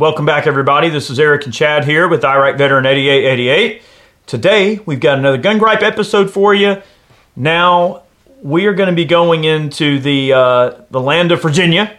Welcome back, everybody. This is Eric and Chad here with Iraq Veteran 8888. Today, we've got another Gun Gripe episode for you. Now, we are going to be going into the, uh, the land of Virginia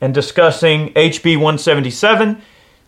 and discussing HB 177.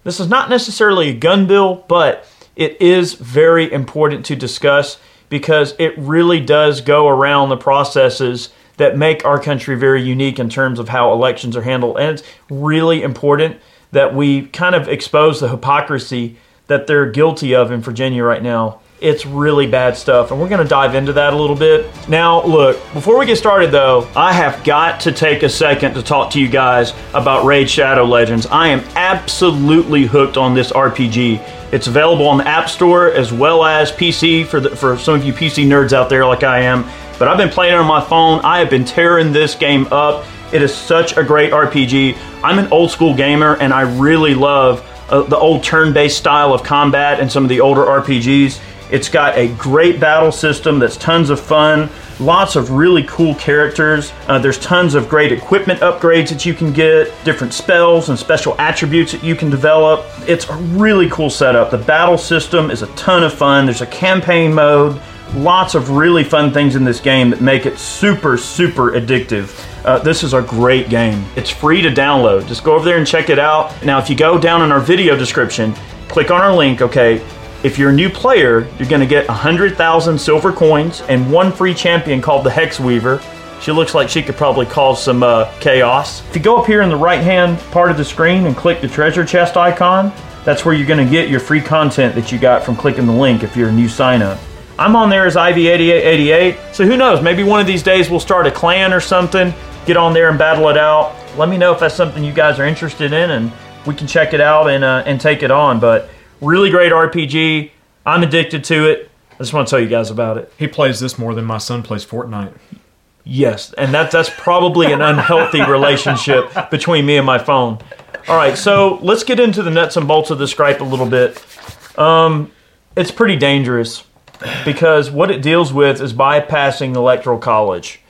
This is not necessarily a gun bill, but it is very important to discuss because it really does go around the processes that make our country very unique in terms of how elections are handled. And it's really important that we kind of expose the hypocrisy that they're guilty of in Virginia right now. It's really bad stuff, and we're going to dive into that a little bit. Now, look, before we get started though, I have got to take a second to talk to you guys about Raid Shadow Legends. I am absolutely hooked on this RPG. It's available on the App Store as well as PC for the, for some of you PC nerds out there like I am. But I've been playing it on my phone. I have been tearing this game up. It is such a great RPG. I'm an old school gamer and I really love uh, the old turn based style of combat and some of the older RPGs. It's got a great battle system that's tons of fun, lots of really cool characters. Uh, there's tons of great equipment upgrades that you can get, different spells and special attributes that you can develop. It's a really cool setup. The battle system is a ton of fun. There's a campaign mode, lots of really fun things in this game that make it super, super addictive. Uh, this is a great game. It's free to download. Just go over there and check it out. Now, if you go down in our video description, click on our link, okay? If you're a new player, you're going to get 100,000 silver coins and one free champion called the Hex Weaver. She looks like she could probably cause some uh, chaos. If you go up here in the right hand part of the screen and click the treasure chest icon, that's where you're going to get your free content that you got from clicking the link if you're a new sign up. I'm on there as IV8888, so who knows, maybe one of these days we'll start a clan or something, get on there and battle it out. Let me know if that's something you guys are interested in and we can check it out and, uh, and take it on. But Really great RPG. I'm addicted to it. I just want to tell you guys about it. He plays this more than my son plays Fortnite. Yes, and that, that's probably an unhealthy relationship between me and my phone. All right, so let's get into the nuts and bolts of this gripe a little bit. Um, it's pretty dangerous because what it deals with is bypassing the electoral college.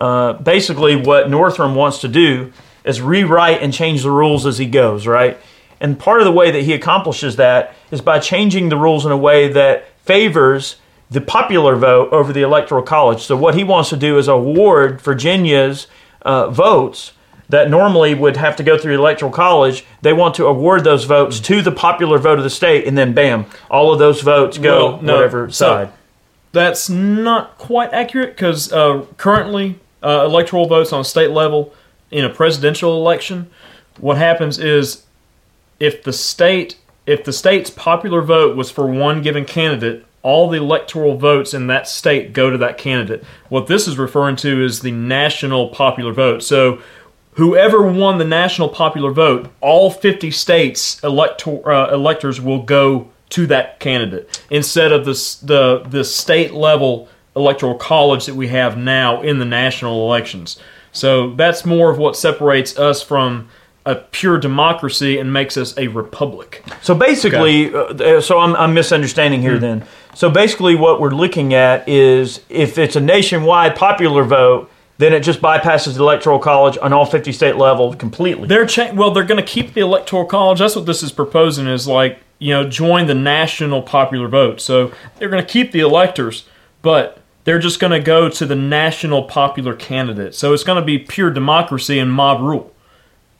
Uh, basically, what Northam wants to do is rewrite and change the rules as he goes, right? And part of the way that he accomplishes that is by changing the rules in a way that favors the popular vote over the electoral college. So what he wants to do is award Virginia's uh, votes that normally would have to go through the electoral college. They want to award those votes to the popular vote of the state, and then bam, all of those votes go well, no, whatever so side. That's not quite accurate because uh, currently uh, electoral votes on a state level in a presidential election, what happens is if the state if the state's popular vote was for one given candidate, all the electoral votes in that state go to that candidate. What this is referring to is the national popular vote. So whoever won the national popular vote, all 50 states elector, uh, electors will go to that candidate instead of the, the, the state level electoral college that we have now in the national elections. So that's more of what separates us from a pure democracy and makes us a republic. So basically, okay. uh, so I'm, I'm, misunderstanding here mm. then. So basically, what we're looking at is if it's a nationwide popular vote, then it just bypasses the electoral college on all 50 state level completely. They're cha- well, they're going to keep the electoral college. That's what this is proposing is like you know join the national popular vote. So they're going to keep the electors, but they're just going to go to the national popular candidate. So it's going to be pure democracy and mob rule.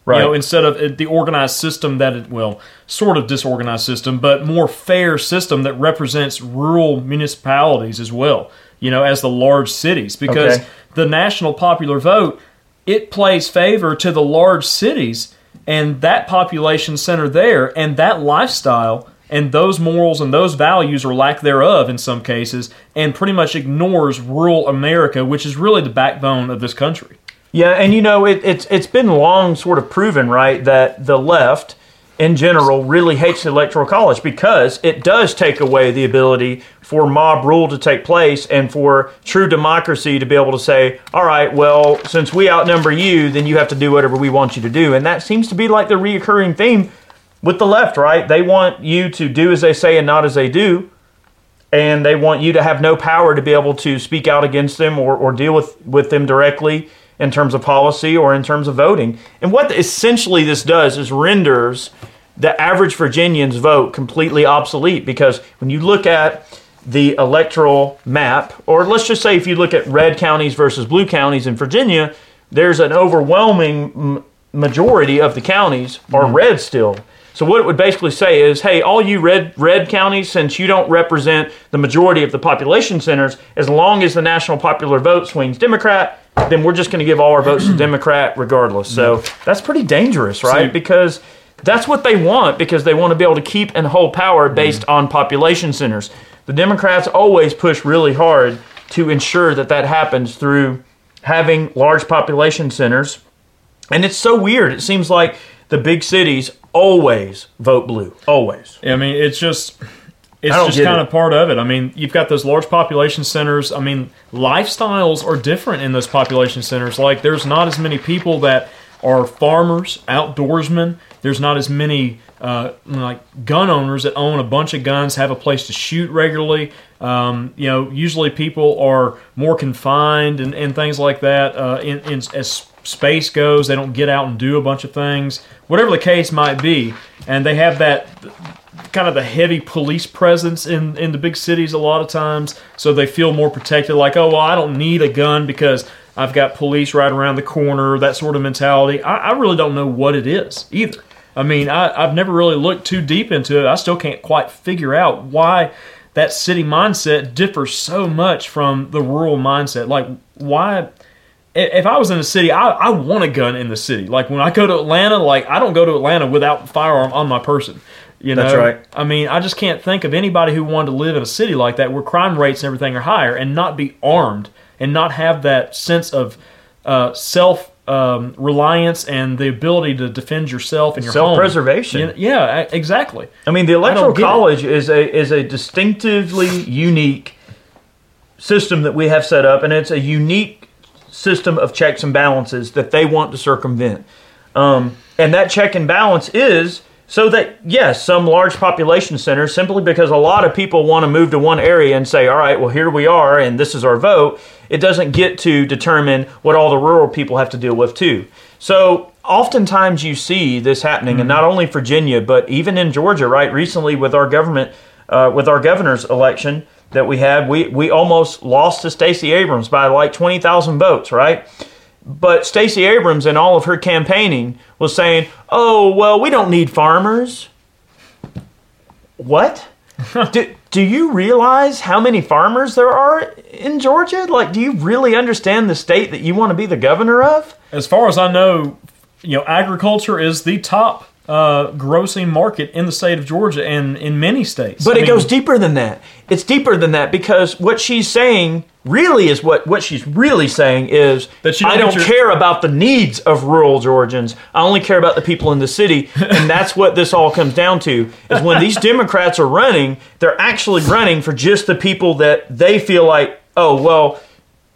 Right. You know, instead of uh, the organized system that it, well, sort of disorganized system, but more fair system that represents rural municipalities as well, you know, as the large cities. Because okay. the national popular vote, it plays favor to the large cities and that population center there and that lifestyle and those morals and those values or lack thereof in some cases and pretty much ignores rural America, which is really the backbone of this country. Yeah, and you know it, it's it's been long sort of proven right that the left in general really hates the electoral college because it does take away the ability for mob rule to take place and for true democracy to be able to say, all right, well, since we outnumber you, then you have to do whatever we want you to do. And that seems to be like the reoccurring theme with the left, right? They want you to do as they say and not as they do. And they want you to have no power to be able to speak out against them or, or deal with, with them directly in terms of policy or in terms of voting. And what essentially this does is renders the average Virginian's vote completely obsolete because when you look at the electoral map, or let's just say if you look at red counties versus blue counties in Virginia, there's an overwhelming majority of the counties are mm-hmm. red still. So what it would basically say is, hey, all you red red counties, since you don't represent the majority of the population centers, as long as the national popular vote swings Democrat, then we're just going to give all our votes to Democrat regardless. So that's pretty dangerous, right? So- because that's what they want because they want to be able to keep and hold power mm-hmm. based on population centers. The Democrats always push really hard to ensure that that happens through having large population centers. And it's so weird. It seems like the big cities always vote blue. Always. I mean, it's just it's just kind it. of part of it. I mean, you've got those large population centers. I mean, lifestyles are different in those population centers. Like, there's not as many people that are farmers, outdoorsmen. There's not as many uh, like gun owners that own a bunch of guns, have a place to shoot regularly. Um, you know, usually people are more confined and, and things like that. Uh, in, in as space goes, they don't get out and do a bunch of things, whatever the case might be, and they have that kind of the heavy police presence in, in the big cities a lot of times, so they feel more protected. Like, oh, well, I don't need a gun because I've got police right around the corner, that sort of mentality. I, I really don't know what it is either. I mean, I, I've never really looked too deep into it. I still can't quite figure out why that city mindset differs so much from the rural mindset. Like, why? If I was in a city, I, I want a gun in the city. Like when I go to Atlanta, like I don't go to Atlanta without a firearm on my person. You know, That's right. I mean, I just can't think of anybody who wanted to live in a city like that where crime rates and everything are higher and not be armed and not have that sense of uh, self um, reliance and the ability to defend yourself and your. Self-preservation. Yeah, exactly. I mean, the electoral college is a is a distinctively unique system that we have set up, and it's a unique system of checks and balances that they want to circumvent. Um, and that check and balance is so that yes, some large population centers, simply because a lot of people want to move to one area and say, all right, well here we are, and this is our vote. It doesn't get to determine what all the rural people have to deal with too. So oftentimes you see this happening, and not only Virginia, but even in Georgia, right? Recently with our government, uh, with our governor's election that we had, we we almost lost to Stacey Abrams by like twenty thousand votes, right? But Stacey Abrams, in all of her campaigning, was saying, "Oh well, we don't need farmers." What? do, do you realize how many farmers there are in Georgia? Like, do you really understand the state that you want to be the governor of? As far as I know, you know, agriculture is the top uh, grossing market in the state of Georgia and in many states. But I it mean, goes deeper than that. It's deeper than that because what she's saying really is what what she's really saying is That don't I don't your- care about the needs of rural Georgians. I only care about the people in the city, and that's what this all comes down to. Is when these Democrats are running, they're actually running for just the people that they feel like, oh well,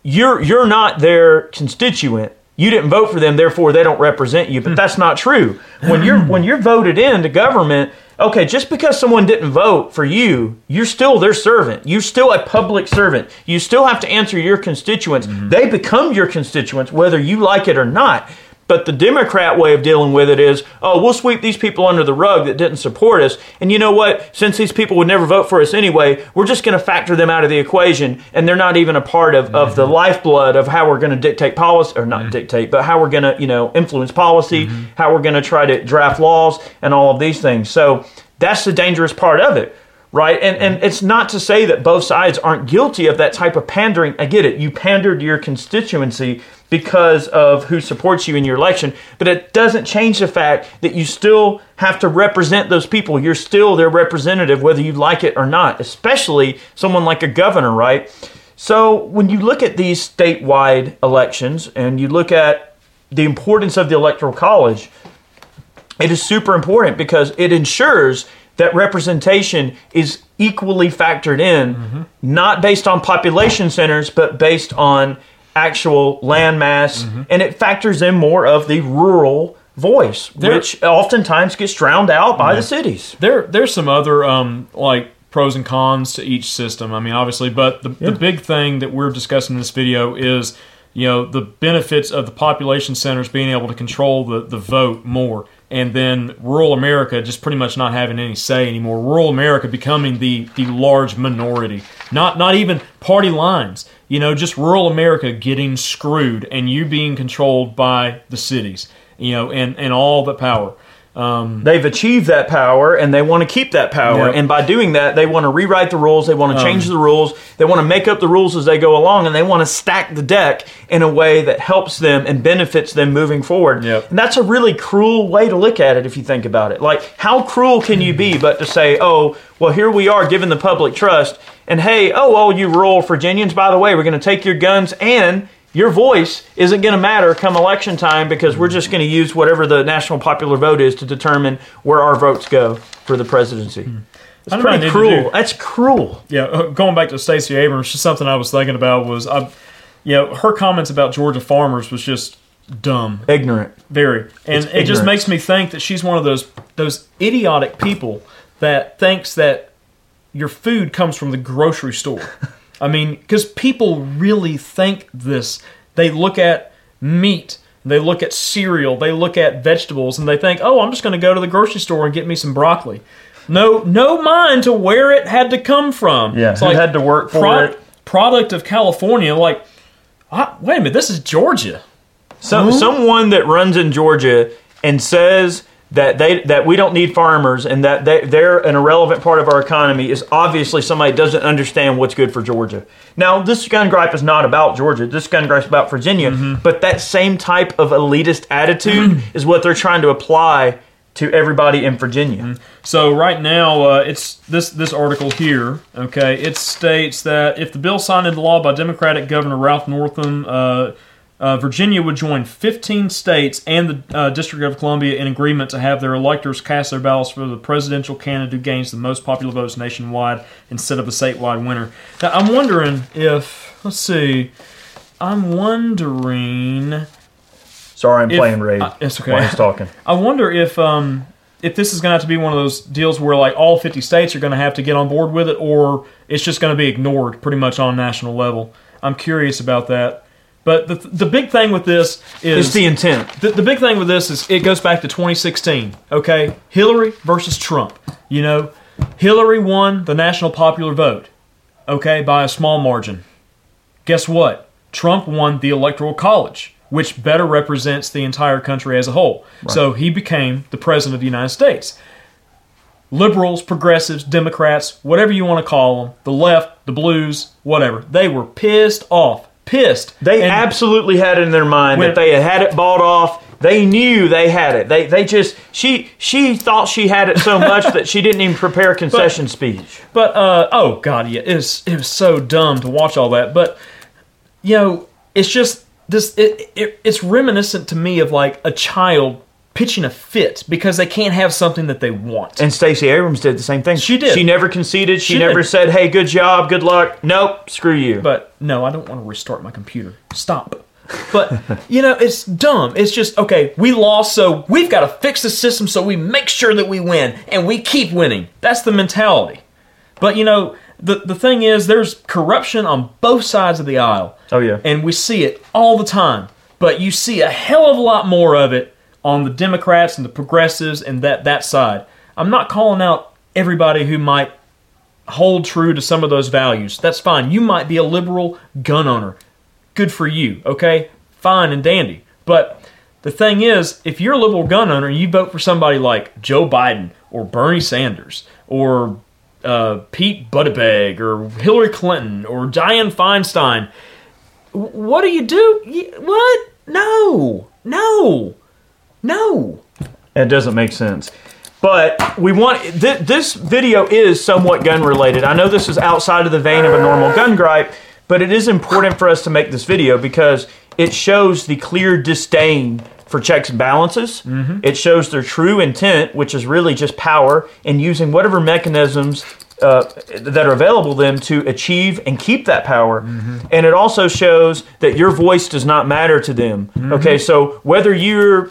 you're you're not their constituent. You didn't vote for them, therefore they don't represent you. But hmm. that's not true. When you're when you're voted into government, okay, just because someone didn't vote for you, you're still their servant. You're still a public servant. You still have to answer your constituents. Mm-hmm. They become your constituents whether you like it or not. But the Democrat way of dealing with it is, oh, we'll sweep these people under the rug that didn't support us. And you know what? Since these people would never vote for us anyway, we're just going to factor them out of the equation. And they're not even a part of, of the mm-hmm. lifeblood of how we're going to dictate policy, or not mm-hmm. dictate, but how we're going to, you know, influence policy, mm-hmm. how we're going to try to draft laws and all of these things. So that's the dangerous part of it. Right, and and it's not to say that both sides aren't guilty of that type of pandering. I get it. You pandered to your constituency because of who supports you in your election, but it doesn't change the fact that you still have to represent those people. You're still their representative, whether you like it or not. Especially someone like a governor, right? So when you look at these statewide elections and you look at the importance of the electoral college, it is super important because it ensures that representation is equally factored in, mm-hmm. not based on population centers, but based on actual land mass, and it factors in more of the rural voice, There- which oftentimes gets drowned out by the cities. There, there's some other um, like pros and cons to each system. I mean, obviously, but the, the big thing that we're discussing in this video is, you know, the benefits of the population centers being able to control the, the vote more. and then rural America just pretty much not having any say anymore. Rural America becoming the the large minority, not not even party lines. You know, just rural America getting screwed, and you being controlled by the cities. You know, and and all the power. Um, They've achieved that power and they want to keep that power. Yep. And by doing that, they want to rewrite the rules. They want to change Um, the rules. They want to make up the rules as they go along and they want to stack the deck in a way that helps them and benefits them moving forward. Yep. And that's a really cruel way to look at it if you think about it. Like, how cruel can you be but to say, oh, well, here we are giving the public trust. And hey, oh, all you rural Virginians, by the way, we're going to take your guns and your voice isn't going to matter come election time because we're just going to use whatever the national popular vote is to determine where our votes go for the presidency. It's I don't know what I pretty cruel. That's cruel. Yeah, uh, going back to Stacey Abrams, just something I was thinking about was, I, you know, her comments about Georgia farmers was just dumb, Ignorant. very, and It's it just makes me think that she's one of those those idiotic people that thinks that your food comes from the grocery store. I mean, because people really think this. They look at meat, they look at cereal, they look at vegetables, and they think, "Oh, I'm just going to go to the grocery store and get me some broccoli." No, no mind to where it had to come from. Yeah, who had to work for pro- it. Product of California, like, ah, wait a minute, this is Georgia. Some someone that runs in Georgia and says that they that we don't need farmers and that they, they're an irrelevant part of our economy is obviously somebody doesn't understand what's good for Georgia. Now, this gun gripe is not about Georgia. This gun gripe is about Virginia. But that same type of elitist attitude is what they're trying to apply to everybody in Virginia. So right now, uh, it's this this article here. Okay, it states that if the bill signed into law by Democratic Governor Ralph Northam, uh, uh, Virginia would join 15 states and the uh, District of Columbia in agreement to have their electors cast their ballots for the presidential candidate who gains the most popular votes nationwide instead of a statewide winner. Now, I'm wondering if let's see. I'm wondering. Sorry, I'm If- playing Raid uh, it's okay. while he's talking. I wonder if um, if this is going to have to be one of those deals where like all 50 states are going to have to get on board with it, or it's just going to be ignored pretty much on a national level. I'm curious about that. But the, the big thing with this is It's the intent. the, the big thing with this is it goes back to 2016. Okay, Hillary versus Trump. You know, Hillary won the national popular vote. Okay, by a small margin. Guess what? Trump won the electoral college, which better represents the entire country as a whole. So he became the president of the United States. Liberals, progressives, Democrats, whatever you want to call them, the left, the blues, whatever, they were pissed off. Pissed. They And- absolutely had it in their mind When- that they had had it bought off. They knew they had it. They they just she she thought she had it so much that she didn't even prepare a concession speech. But uh, oh god, yeah, it was it was so dumb to watch all that. But you know, it's just this. It, it it's reminiscent to me of like a child pitching a fit because they can't have something that they want. And Stacey Abrams did the same thing. She did. She never conceded. She, She never did. said, "Hey, good job, good luck." Nope, screw you. but no, I don't want to restart my computer. Stop. But you know, it's dumb. It's just okay. We lost, so we've got to fix the system so we make sure that we win and we keep winning. That's the mentality. But you know, the the thing is, there's corruption on both sides of the aisle. Oh, yeah. and we see it all the time. But you see a hell of a lot more of it on the Democrats and the progressives and that that side. I'm not calling out everybody who might hold true to some of those values. That's fine. You might be a liberal gun owner. Good for you, okay? Fine and dandy. But the thing is, if you're a liberal gun owner and you vote for somebody like Joe Biden or Bernie Sanders or uh, Pete Buttigieg or Hillary Clinton or Dianne Feinstein, what do you do? What? No, no, no. It doesn't make sense. But we want th- this video is somewhat gun related. I know this is outside of the vein of a normal gun gripe, but it is important for us to make this video because it shows the clear disdain for checks and balances. Mm-hmm. It shows their true intent, which is really just power and using whatever mechanisms uh, that are available to them to achieve and keep that power. Mm-hmm. And it also shows that your voice does not matter to them. Mm-hmm. Okay, so whether you're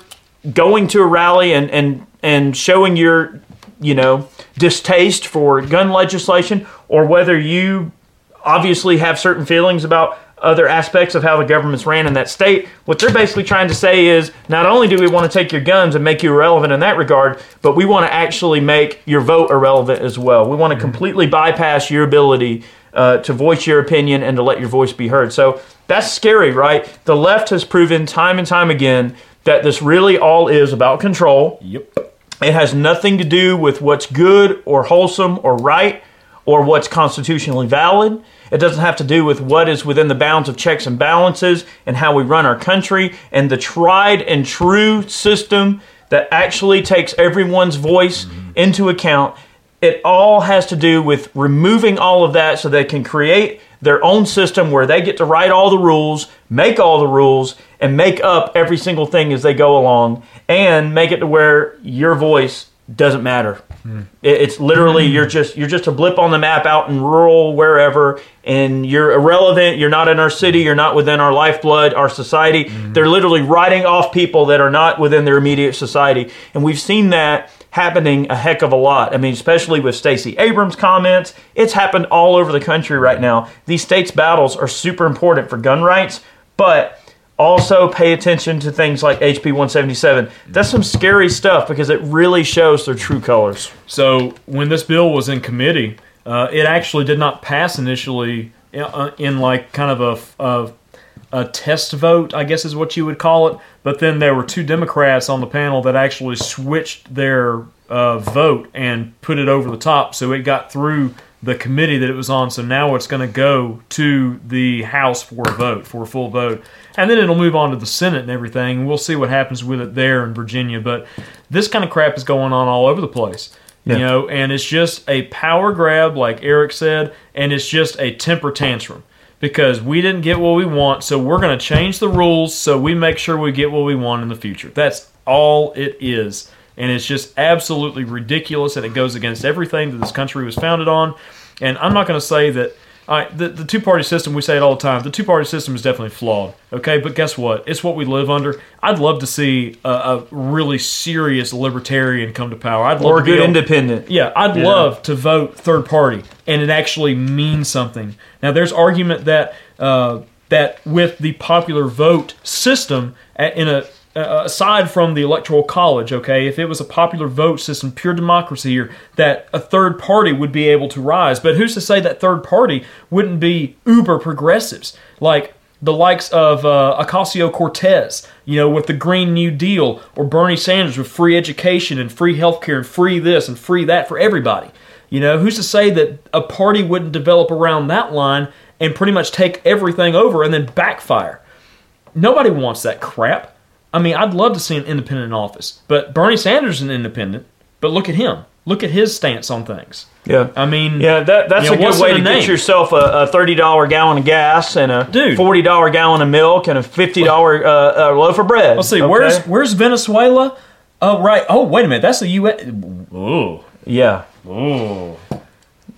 going to a rally and and and showing your you know distaste for gun legislation or whether you obviously have certain feelings about other aspects of how the government's ran in that state. What they're basically trying to say is not only do we want to take your guns and make you irrelevant in that regard, but we want to actually make your vote irrelevant as well. We want to completely bypass your ability uh, to voice your opinion and to let your voice be heard. So that's scary, right? The left has proven time and time again that this really all is about control. Yep. It has nothing to do with what's good or wholesome or right or what's constitutionally valid. It doesn't have to do with what is within the bounds of checks and balances and how we run our country and the tried and true system that actually takes everyone's voice mm-hmm. into account. It all has to do with removing all of that so they can create their own system where they get to write all the rules, make all the rules, and make up every single thing as they go along and make it to where your voice doesn't matter. Hmm. It- It's literally hmm. you're just you're just a blip on the map out in rural wherever, and you're irrelevant. You're not in our city. You're not within our lifeblood, our society. Hmm. They're literally writing off people that are not within their immediate society, and we've seen that happening a heck of a lot. I mean, especially with Stacey Abrams' comments, it's happened all over the country right now. These states' battles are super important for gun rights, but also pay attention to things like HB 177. That's some scary stuff because it really shows their true colors. So when this bill was in committee, uh, it actually did not pass initially uh, in like kind of a, a a test vote, I guess is what you would call it. But then there were two Democrats on the panel that actually switched their uh, vote and put it over the top, so it got through the committee that it was on. So now it's going to go to the House for a vote, for a full vote, and then it'll move on to the Senate and everything. We'll see what happens with it there in Virginia. But this kind of crap is going on all over the place. Yeah. You know, and it's just a power grab, like Eric said, and it's just a temper tantrum because we didn't get what we want, so we're going to change the rules so we make sure we get what we want in the future. That's all it is. And it's just absolutely ridiculous, and it goes against everything that this country was founded on. And I'm not going to say that. All right, the, the two party system, we say it all the time. The two party system is definitely flawed. Okay, but guess what? It's what we live under. I'd love to see a, a really serious libertarian come to power. I'd love Or to a be good able- independent. yeah, I'd Yeah. love to vote third party, and it actually means something. Now, there's argument that uh, that with the popular vote system, in a uh, aside from the electoral college, okay, if it was a popular vote system, pure democracy here, that a third party would be able to rise. But who's to say that third party wouldn't be uber progressives, like the likes of uh, Ocasio Cortez, you know, with the Green New Deal, or Bernie Sanders with free education and free healthcare and free this and free that for everybody. You know, who's to say that a party wouldn't develop around that line and pretty much take everything over and then backfire? Nobody wants that crap. I mean, I'd love to see an independent in office, but Bernie Sanders is an independent. But look at him. Look at his stance on things. Yeah. I mean, Yeah, that, that's You know, a good way to the get yourself a, a thirty dollar gallon of gas and a Dude. forty dollar gallon of milk and a fifty dollar uh, uh, loaf of bread. Let's see. okay? Where's where's Venezuela? Oh right. Oh wait a minute. That's the U.S. Oh. yeah Oh.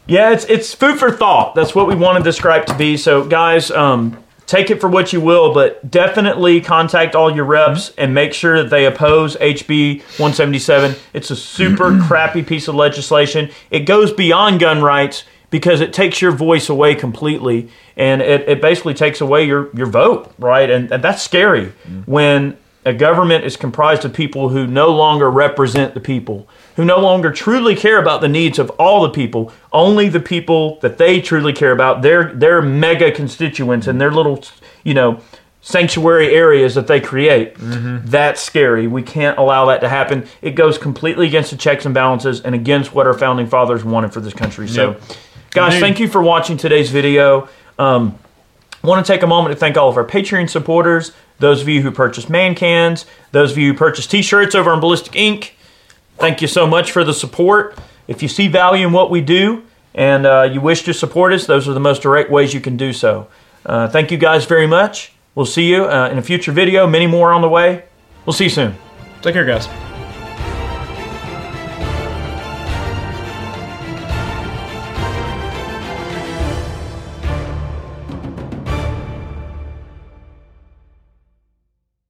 yeah it's it's food for thought. That's what we wanted this gripe to be. So guys, um, take it for what you will, but definitely contact all your reps and make sure that they oppose HB 177. It's a super crappy piece of legislation. It goes beyond gun rights because it takes your voice away completely and it, it basically takes away your, your vote, right? And, and that's scary mm-hmm. when a government is comprised of people who no longer represent the people, who no longer truly care about the needs of all the people, only the people that they truly care about, their their mega constituents and their little, you know, sanctuary areas that they create. That's scary. We can't allow that to happen. It goes completely against the checks and balances and against what our founding fathers wanted for this country. So, Yep. guys, Indeed. thank you for watching today's video. Um, want to take a moment to thank all of our Patreon supporters, those of you who purchased man cans, those of you who purchased t-shirts over on Ballistic Ink. Thank you so much for the support. If you see value in what we do and uh, you wish to support us, those are the most direct ways you can do so. Uh, thank you guys very much. We'll see you uh, in a future video. Many more on the way. We'll see you soon. Take care, guys.